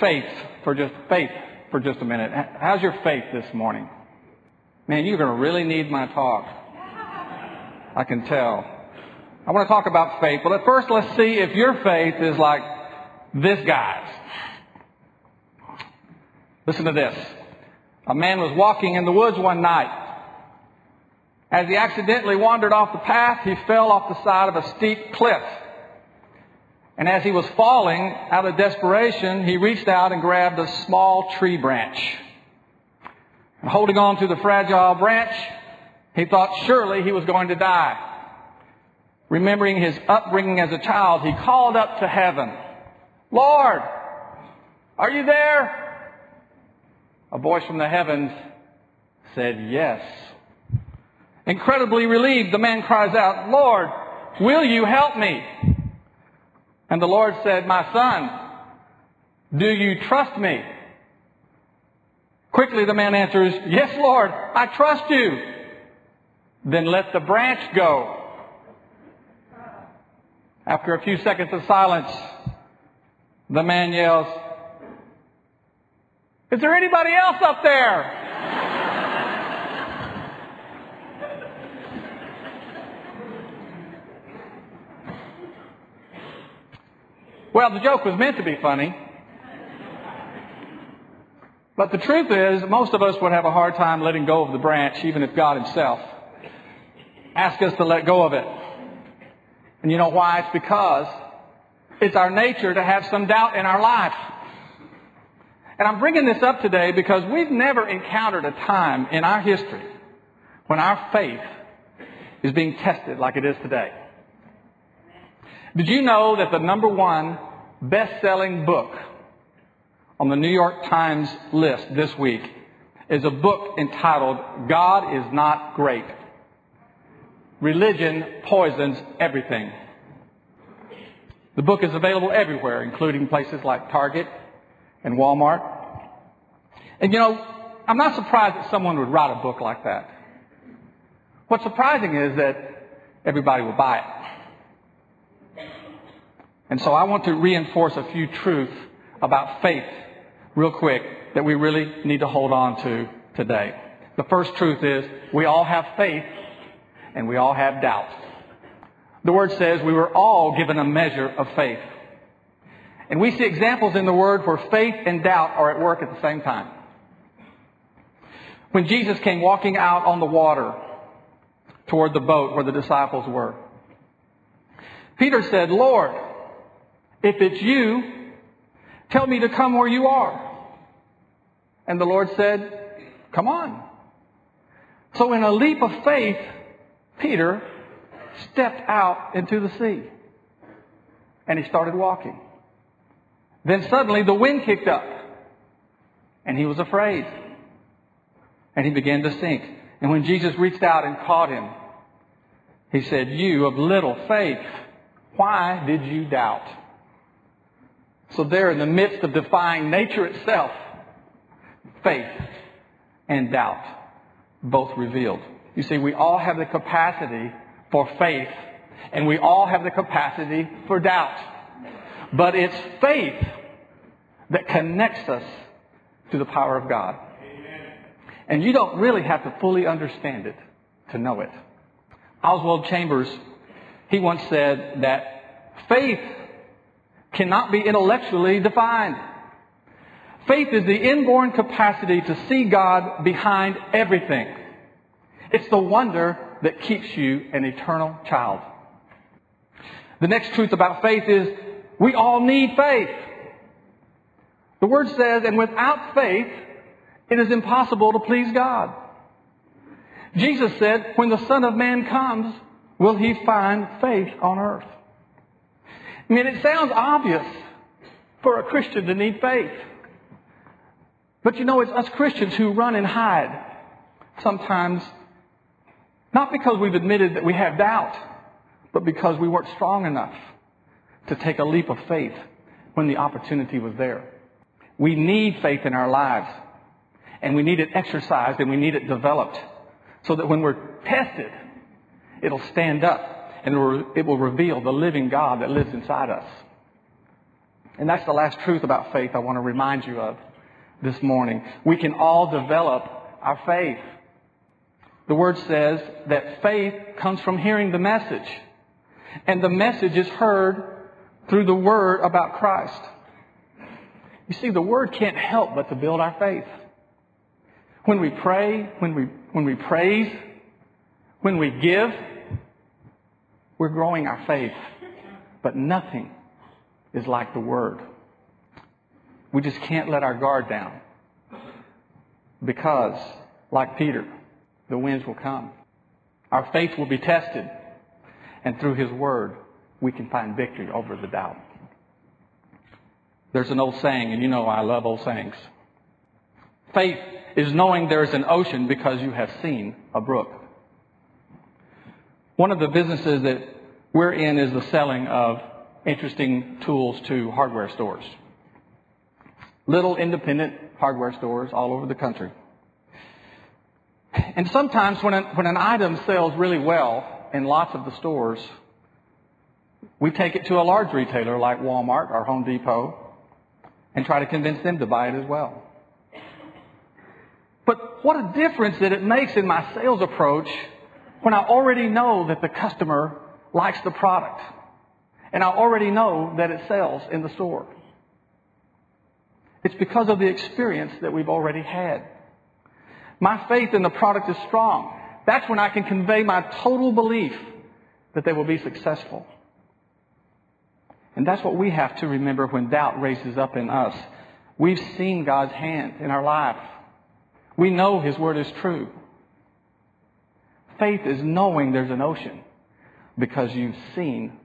faith for just faith for just a minute. How's your faith this morning? Man, you're going to really need my talk. I can tell. I want to talk about faith, but at first let's see if your faith is like this guy's. Listen to this. A man was walking in the woods one night. As he accidentally wandered off the path, he fell off the side of a steep cliff. And as he was falling, out of desperation, he reached out and grabbed a small tree branch. And holding on to the fragile branch, he thought surely he was going to die. Remembering his upbringing as a child, he called up to heaven, Lord, are you there? A voice from the heavens said, Yes. Incredibly relieved, the man cries out, Lord, will you help me? And the Lord said, My son, do you trust me? Quickly the man answers, Yes, Lord, I trust you. Then let the branch go. After a few seconds of silence, the man yells, Is there anybody else up there? Well, the joke was meant to be funny. But the truth is, most of us would have a hard time letting go of the branch, even if God Himself asked us to let go of it. And you know why? It's because it's our nature to have some doubt in our life. And I'm bringing this up today because we've never encountered a time in our history when our faith is being tested like it is today. Did you know that the number one best-selling book on the New York Times list this week is a book entitled God is Not Great. Religion Poisons Everything. The book is available everywhere, including places like Target and Walmart. And you know, I'm not surprised that someone would write a book like that. What's surprising is that everybody will buy it. And so I want to reinforce a few truths about faith real quick that we really need to hold on to today. The first truth is we all have faith and we all have doubt. The word says we were all given a measure of faith. And we see examples in the word where faith and doubt are at work at the same time. When Jesus came walking out on the water toward the boat where the disciples were, Peter said, Lord, if it's you, tell me to come where you are. And the Lord said, Come on. So, in a leap of faith, Peter stepped out into the sea and he started walking. Then suddenly the wind kicked up and he was afraid and he began to sink. And when Jesus reached out and caught him, he said, You of little faith, why did you doubt? So there in the midst of defying nature itself, faith and doubt both revealed. You see, we all have the capacity for faith and we all have the capacity for doubt. But it's faith that connects us to the power of God. And you don't really have to fully understand it to know it. Oswald Chambers, he once said that faith cannot be intellectually defined. Faith is the inborn capacity to see God behind everything. It's the wonder that keeps you an eternal child. The next truth about faith is we all need faith. The word says, and without faith, it is impossible to please God. Jesus said, when the Son of Man comes, will he find faith on earth? I mean, it sounds obvious, for a Christian to need faith. But you know, it's us Christians who run and hide sometimes, not because we've admitted that we have doubt, but because we weren't strong enough to take a leap of faith when the opportunity was there. We need faith in our lives, and we need it exercised and we need it developed so that when we're tested, it'll stand up and it will reveal the living God that lives inside us. And that's the last truth about faith I want to remind you of this morning. We can all develop our faith. The word says that faith comes from hearing the message. And the message is heard through the word about Christ. You see, the word can't help but to build our faith. When we pray, when we, when we praise, when we give, we're growing our faith. But nothing is like the word. We just can't let our guard down. Because, like Peter, the winds will come. Our faith will be tested. And through his word, we can find victory over the doubt. There's an old saying, and you know I love old sayings. Faith is knowing there is an ocean because you have seen a brook. One of the businesses that we're in is the selling of interesting tools to hardware stores. Little independent hardware stores all over the country. And sometimes when, when an item sells really well in lots of the stores, we take it to a large retailer like Walmart or Home Depot and try to convince them to buy it as well. But what a difference that it makes in my sales approach when I already know that the customer likes the product. And I already know that it sells in the store. It's because of the experience that we've already had. My faith in the product is strong. That's when I can convey my total belief that they will be successful. And that's what we have to remember when doubt raises up in us. We've seen God's hand in our life. We know His Word is true. Faith is knowing there's an ocean because you've seen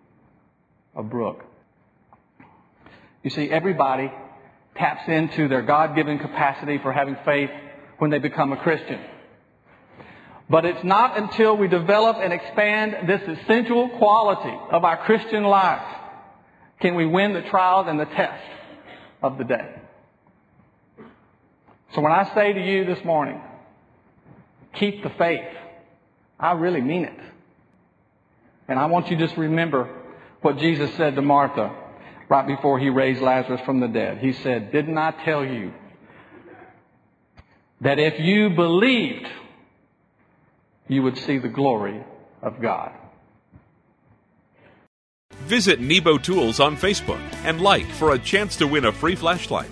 a brook. You see, everybody taps into their God given capacity for having faith when they become a Christian. But it's not until we develop and expand this essential quality of our Christian life can we win the trials and the tests of the day. So when I say to you this morning, keep the faith, I really mean it. And I want you to just remember what Jesus said to Martha right before he raised Lazarus from the dead. He said, Didn't I tell you that if you believed, you would see the glory of God? Visit Nebo Tools on Facebook and like for a chance to win a free flashlight.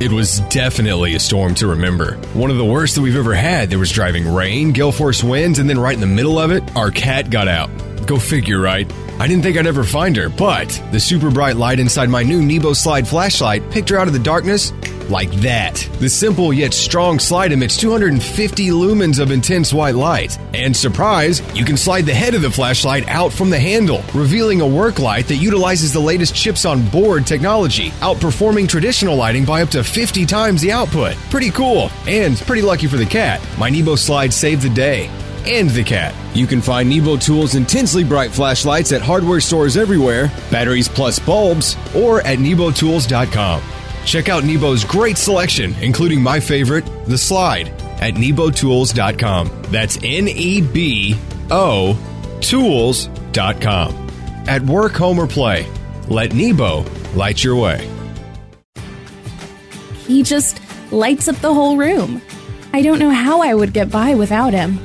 It was definitely a storm to remember. One of the worst that we've ever had. There was driving rain, gale force winds, and then right in the middle of it, our cat got out. Go figure, right? I didn't think I'd ever find her, but the super bright light inside my new Nebo Slide flashlight picked her out of the darkness like that. The simple yet strong slide emits 250 lumens of intense white light. And surprise, you can slide the head of the flashlight out from the handle, revealing a work light that utilizes the latest chips on board technology, outperforming traditional lighting by up to 50 times the output. Pretty cool, and pretty lucky for the cat. My Nebo slide saved the day and the cat. You can find Nebo Tools' intensely bright flashlights at hardware stores everywhere, batteries plus bulbs, or at nebotools.com. Check out Nebo's great selection, including my favorite, the slide, at nebotools.com. That's N E B O tools.com. At work, home, or play, let Nebo light your way. He just lights up the whole room. I don't know how I would get by without him.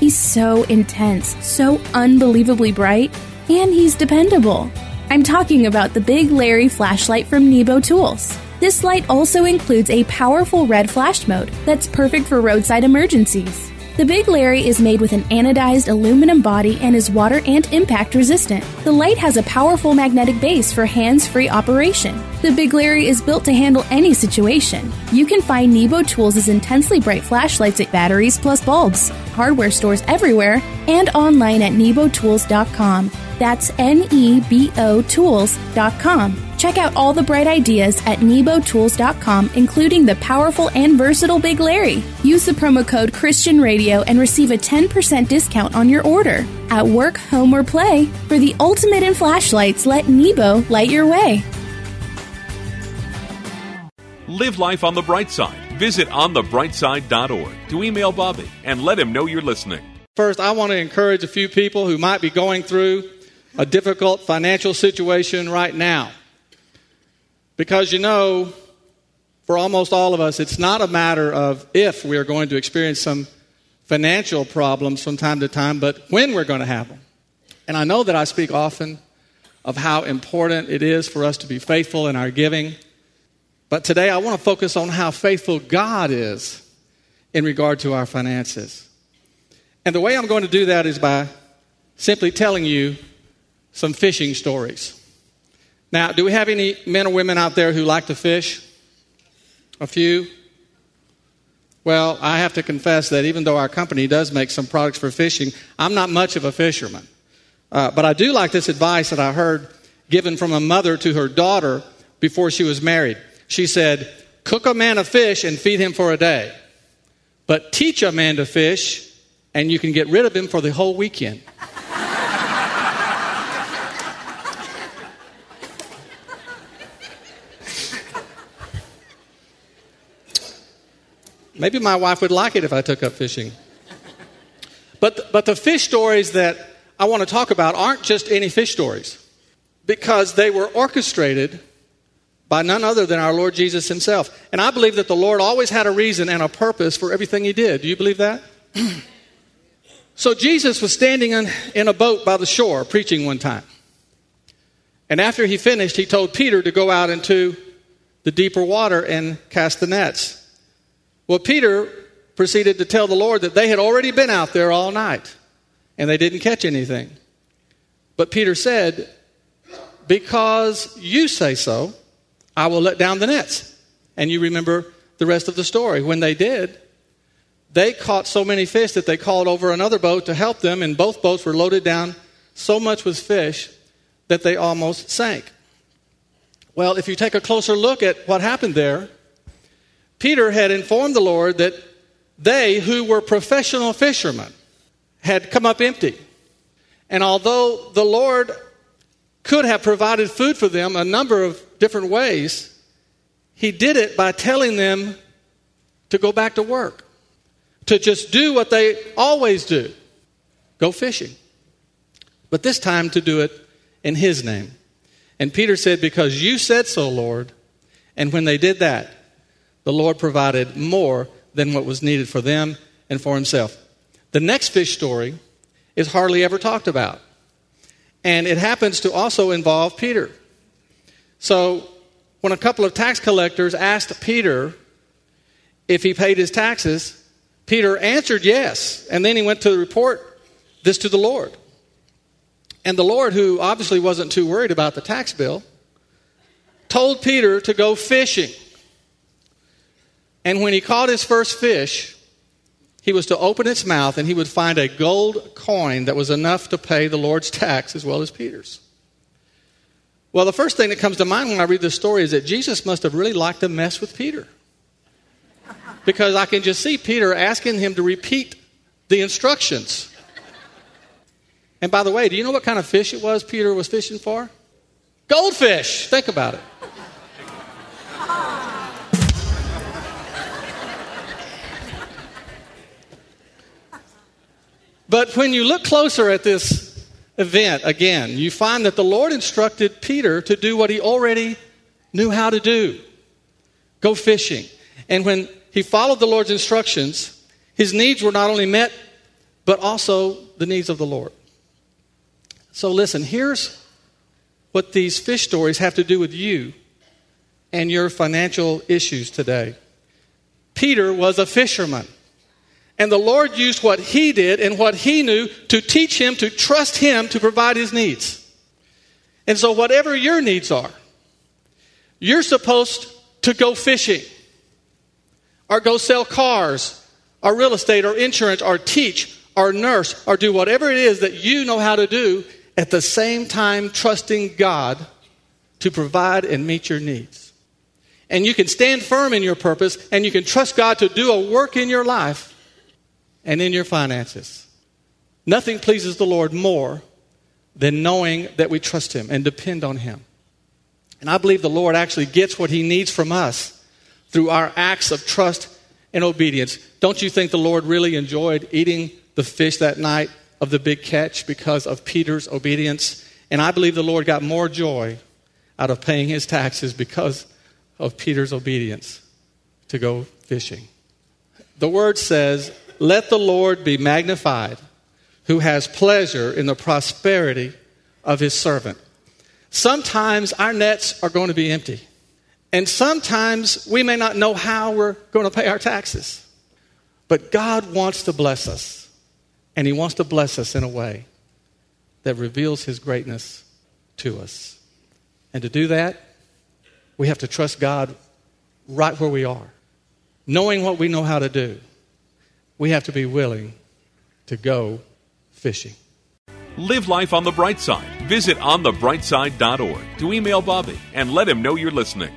He's so intense, so unbelievably bright, and he's dependable. I'm talking about the Big Larry flashlight from Nebo Tools. This light also includes a powerful red flash mode that's perfect for roadside emergencies. The Big Larry is made with an anodized aluminum body and is water and impact resistant. The light has a powerful magnetic base for hands free operation. The Big Larry is built to handle any situation. You can find Nebo Tools' intensely bright flashlights at batteries plus bulbs, hardware stores everywhere, and online at nebotools.com. That's N E B O Tools.com. Check out all the bright ideas at nebotools.com, including the powerful and versatile Big Larry. Use the promo code Christian Radio and receive a 10% discount on your order. At work, home, or play, for the ultimate in flashlights, let Nebo light your way. Live life on the bright side. Visit onthebrightside.org to email Bobby and let him know you're listening. First, I want to encourage a few people who might be going through a difficult financial situation right now. Because you know, for almost all of us, it's not a matter of if we are going to experience some financial problems from time to time, but when we're going to have them. And I know that I speak often of how important it is for us to be faithful in our giving. But today I want to focus on how faithful God is in regard to our finances. And the way I'm going to do that is by simply telling you some fishing stories. Now, do we have any men or women out there who like to fish? A few? Well, I have to confess that even though our company does make some products for fishing, I'm not much of a fisherman. Uh, but I do like this advice that I heard given from a mother to her daughter before she was married. She said, Cook a man a fish and feed him for a day, but teach a man to fish, and you can get rid of him for the whole weekend. Maybe my wife would like it if I took up fishing. But, but the fish stories that I want to talk about aren't just any fish stories because they were orchestrated by none other than our Lord Jesus himself. And I believe that the Lord always had a reason and a purpose for everything he did. Do you believe that? so Jesus was standing in, in a boat by the shore preaching one time. And after he finished, he told Peter to go out into the deeper water and cast the nets. Well, Peter proceeded to tell the Lord that they had already been out there all night and they didn't catch anything. But Peter said, Because you say so, I will let down the nets. And you remember the rest of the story. When they did, they caught so many fish that they called over another boat to help them, and both boats were loaded down so much with fish that they almost sank. Well, if you take a closer look at what happened there, Peter had informed the Lord that they, who were professional fishermen, had come up empty. And although the Lord could have provided food for them a number of different ways, he did it by telling them to go back to work, to just do what they always do go fishing. But this time to do it in his name. And Peter said, Because you said so, Lord. And when they did that, the Lord provided more than what was needed for them and for himself. The next fish story is hardly ever talked about. And it happens to also involve Peter. So, when a couple of tax collectors asked Peter if he paid his taxes, Peter answered yes. And then he went to report this to the Lord. And the Lord, who obviously wasn't too worried about the tax bill, told Peter to go fishing. And when he caught his first fish, he was to open its mouth and he would find a gold coin that was enough to pay the Lord's tax as well as Peter's. Well, the first thing that comes to mind when I read this story is that Jesus must have really liked to mess with Peter. Because I can just see Peter asking him to repeat the instructions. And by the way, do you know what kind of fish it was Peter was fishing for? Goldfish. Think about it. But when you look closer at this event again, you find that the Lord instructed Peter to do what he already knew how to do go fishing. And when he followed the Lord's instructions, his needs were not only met, but also the needs of the Lord. So, listen, here's what these fish stories have to do with you and your financial issues today. Peter was a fisherman. And the Lord used what he did and what he knew to teach him to trust him to provide his needs. And so, whatever your needs are, you're supposed to go fishing, or go sell cars, or real estate, or insurance, or teach, or nurse, or do whatever it is that you know how to do at the same time trusting God to provide and meet your needs. And you can stand firm in your purpose and you can trust God to do a work in your life and in your finances. Nothing pleases the Lord more than knowing that we trust Him and depend on Him. And I believe the Lord actually gets what He needs from us through our acts of trust and obedience. Don't you think the Lord really enjoyed eating the fish that night of the big catch because of Peter's obedience? And I believe the Lord got more joy out of paying his taxes because of Peter's obedience to go fishing. The word says, Let the Lord be magnified, who has pleasure in the prosperity of his servant. Sometimes our nets are going to be empty. And sometimes we may not know how we're going to pay our taxes. But God wants to bless us. And He wants to bless us in a way that reveals His greatness to us. And to do that, we have to trust God right where we are. Knowing what we know how to do, we have to be willing to go fishing. Live life on the bright side. Visit onthebrightside.org to email Bobby and let him know you're listening.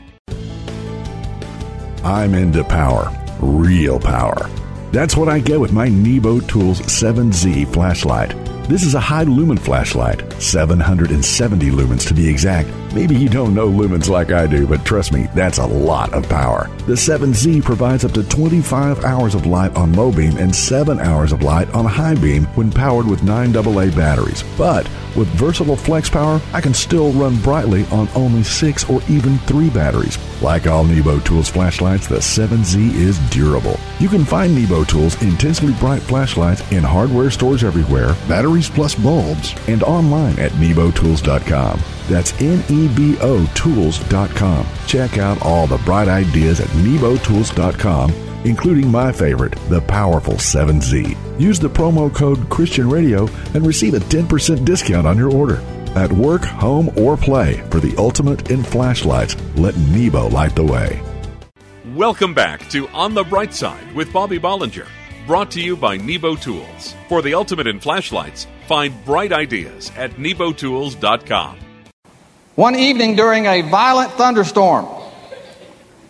I'm into power, real power. That's what I get with my Nebo Tools 7Z flashlight. This is a high lumen flashlight, 770 lumens to be exact. Maybe you don't know lumens like I do, but trust me, that's a lot of power. The 7Z provides up to 25 hours of light on low beam and 7 hours of light on high beam when powered with 9AA batteries. But with versatile flex power, I can still run brightly on only 6 or even 3 batteries. Like all Nebo Tools flashlights, the 7Z is durable. You can find Nebo Tools intensely bright flashlights in hardware stores everywhere, batteries plus bulbs, and online at nebotools.com. That's N-E-B-O tools.com. Check out all the bright ideas at nebotools.com, including my favorite, the powerful 7Z. Use the promo code Christian Radio and receive a 10% discount on your order. At work, home, or play, for the ultimate in flashlights, let Nebo light the way. Welcome back to On the Bright Side with Bobby Bollinger, brought to you by Nebo Tools. For the ultimate in flashlights, find bright ideas at nebotools.com. One evening during a violent thunderstorm,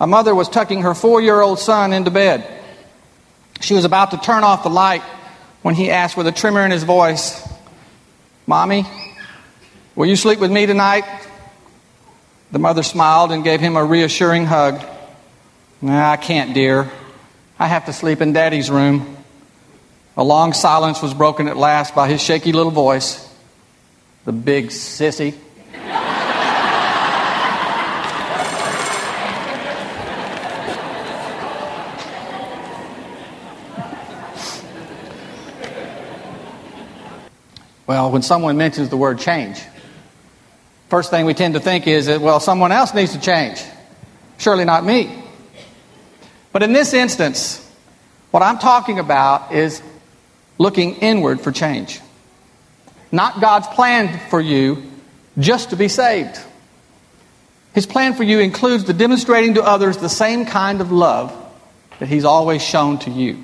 a mother was tucking her four year old son into bed. She was about to turn off the light when he asked with a tremor in his voice, Mommy, will you sleep with me tonight? The mother smiled and gave him a reassuring hug. Nah, I can't, dear. I have to sleep in Daddy's room. A long silence was broken at last by his shaky little voice. The big sissy. Well, when someone mentions the word change, first thing we tend to think is that, well, someone else needs to change. Surely not me. But in this instance, what I'm talking about is looking inward for change. Not God's plan for you just to be saved. His plan for you includes the demonstrating to others the same kind of love that He's always shown to you.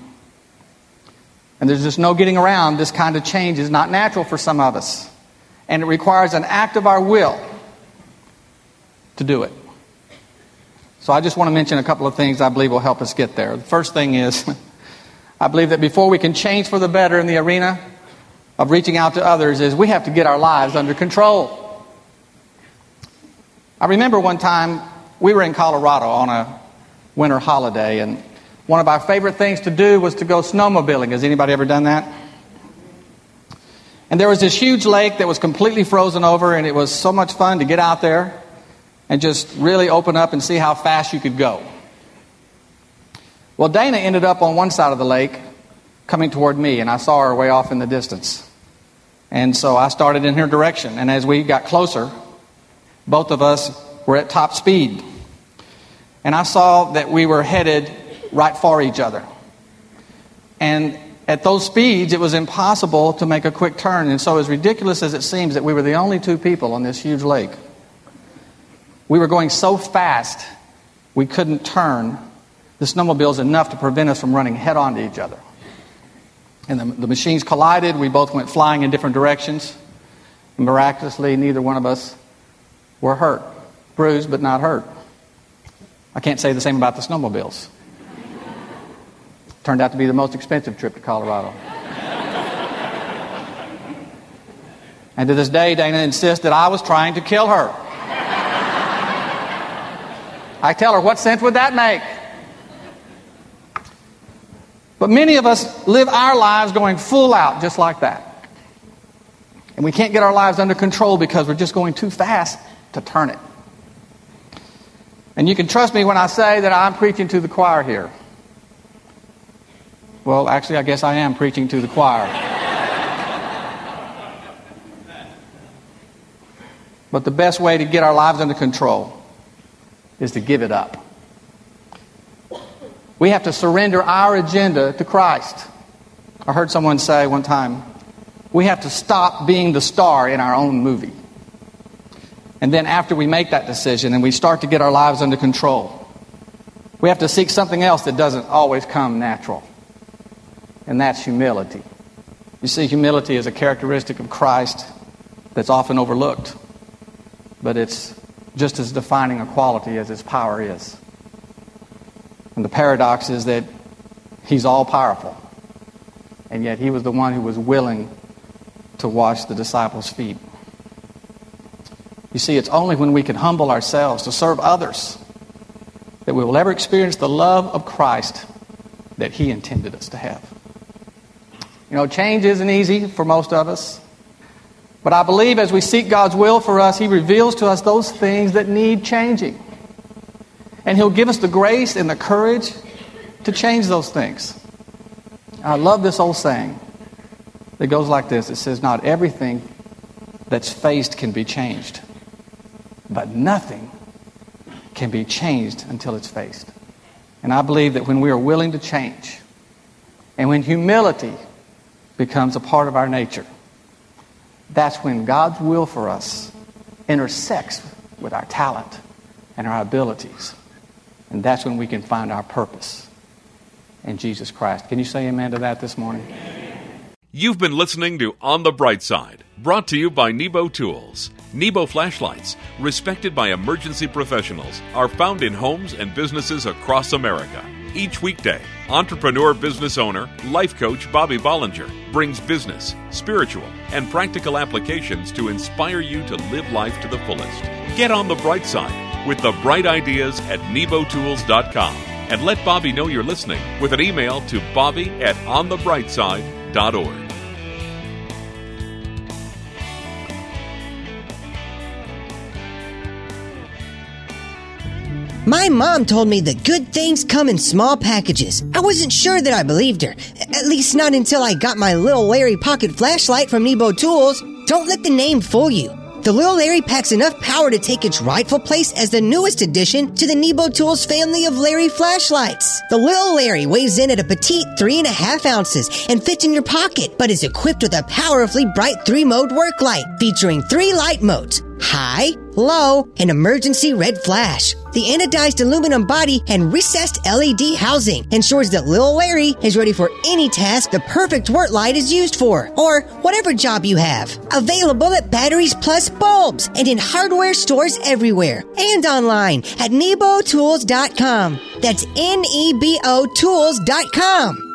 And there's just no getting around this kind of change is not natural for some of us. And it requires an act of our will to do it. So I just want to mention a couple of things I believe will help us get there. The first thing is I believe that before we can change for the better in the arena of reaching out to others is we have to get our lives under control. I remember one time we were in Colorado on a winter holiday and one of our favorite things to do was to go snowmobiling. Has anybody ever done that? And there was this huge lake that was completely frozen over, and it was so much fun to get out there and just really open up and see how fast you could go. Well, Dana ended up on one side of the lake coming toward me, and I saw her way off in the distance. And so I started in her direction, and as we got closer, both of us were at top speed. And I saw that we were headed right for each other. And at those speeds, it was impossible to make a quick turn. And so, as ridiculous as it seems that we were the only two people on this huge lake, we were going so fast we couldn't turn the snowmobiles enough to prevent us from running head on to each other. And the, the machines collided. We both went flying in different directions. And miraculously, neither one of us were hurt. bruised but not hurt. I can't say the same about the snowmobiles. Turned out to be the most expensive trip to Colorado. and to this day, Dana insists that I was trying to kill her. I tell her, what sense would that make? But many of us live our lives going full out just like that. And we can't get our lives under control because we're just going too fast to turn it. And you can trust me when I say that I'm preaching to the choir here. Well, actually, I guess I am preaching to the choir. but the best way to get our lives under control is to give it up. We have to surrender our agenda to Christ. I heard someone say one time, we have to stop being the star in our own movie. And then after we make that decision and we start to get our lives under control, we have to seek something else that doesn't always come natural. And that's humility. You see, humility is a characteristic of Christ that's often overlooked, but it's just as defining a quality as his power is. And the paradox is that he's all powerful, and yet he was the one who was willing to wash the disciples' feet. You see, it's only when we can humble ourselves to serve others that we will ever experience the love of Christ that He intended us to have. You know, change isn't easy for most of us. But I believe as we seek God's will for us, He reveals to us those things that need changing. And He'll give us the grace and the courage to change those things. I love this old saying that goes like this it says, Not everything that's faced can be changed, but nothing can be changed until it's faced. And I believe that when we are willing to change, and when humility becomes a part of our nature, that's when God's will for us intersects with our talent and our abilities. And that's when we can find our purpose in Jesus Christ. Can you say amen to that this morning? You've been listening to On the Bright Side, brought to you by Nebo Tools. Nebo flashlights, respected by emergency professionals, are found in homes and businesses across America. Each weekday, entrepreneur business owner, life coach Bobby Bollinger brings business, spiritual, and practical applications to inspire you to live life to the fullest. Get on the bright side with the bright ideas at nebotools.com and let Bobby know you're listening with an email to bobby at onthebrightside.com My mom told me that good things come in small packages. I wasn't sure that I believed her. At least not until I got my little Larry pocket flashlight from Nebo Tools. Don't let the name fool you. The Little Larry packs enough power to take its rightful place as the newest addition to the Nebo Tools family of Larry flashlights. The Little Larry weighs in at a petite three and a half ounces and fits in your pocket, but is equipped with a powerfully bright three mode work light featuring three light modes high, low, and emergency red flash. The anodized aluminum body and recessed LED housing ensures that Little Larry is ready for any task the perfect work light is used for, or whatever job you have. Available at Batteries Plus Bulbs and in hardware stores everywhere and online at nebotools.com. That's N-E-B-O tools.com.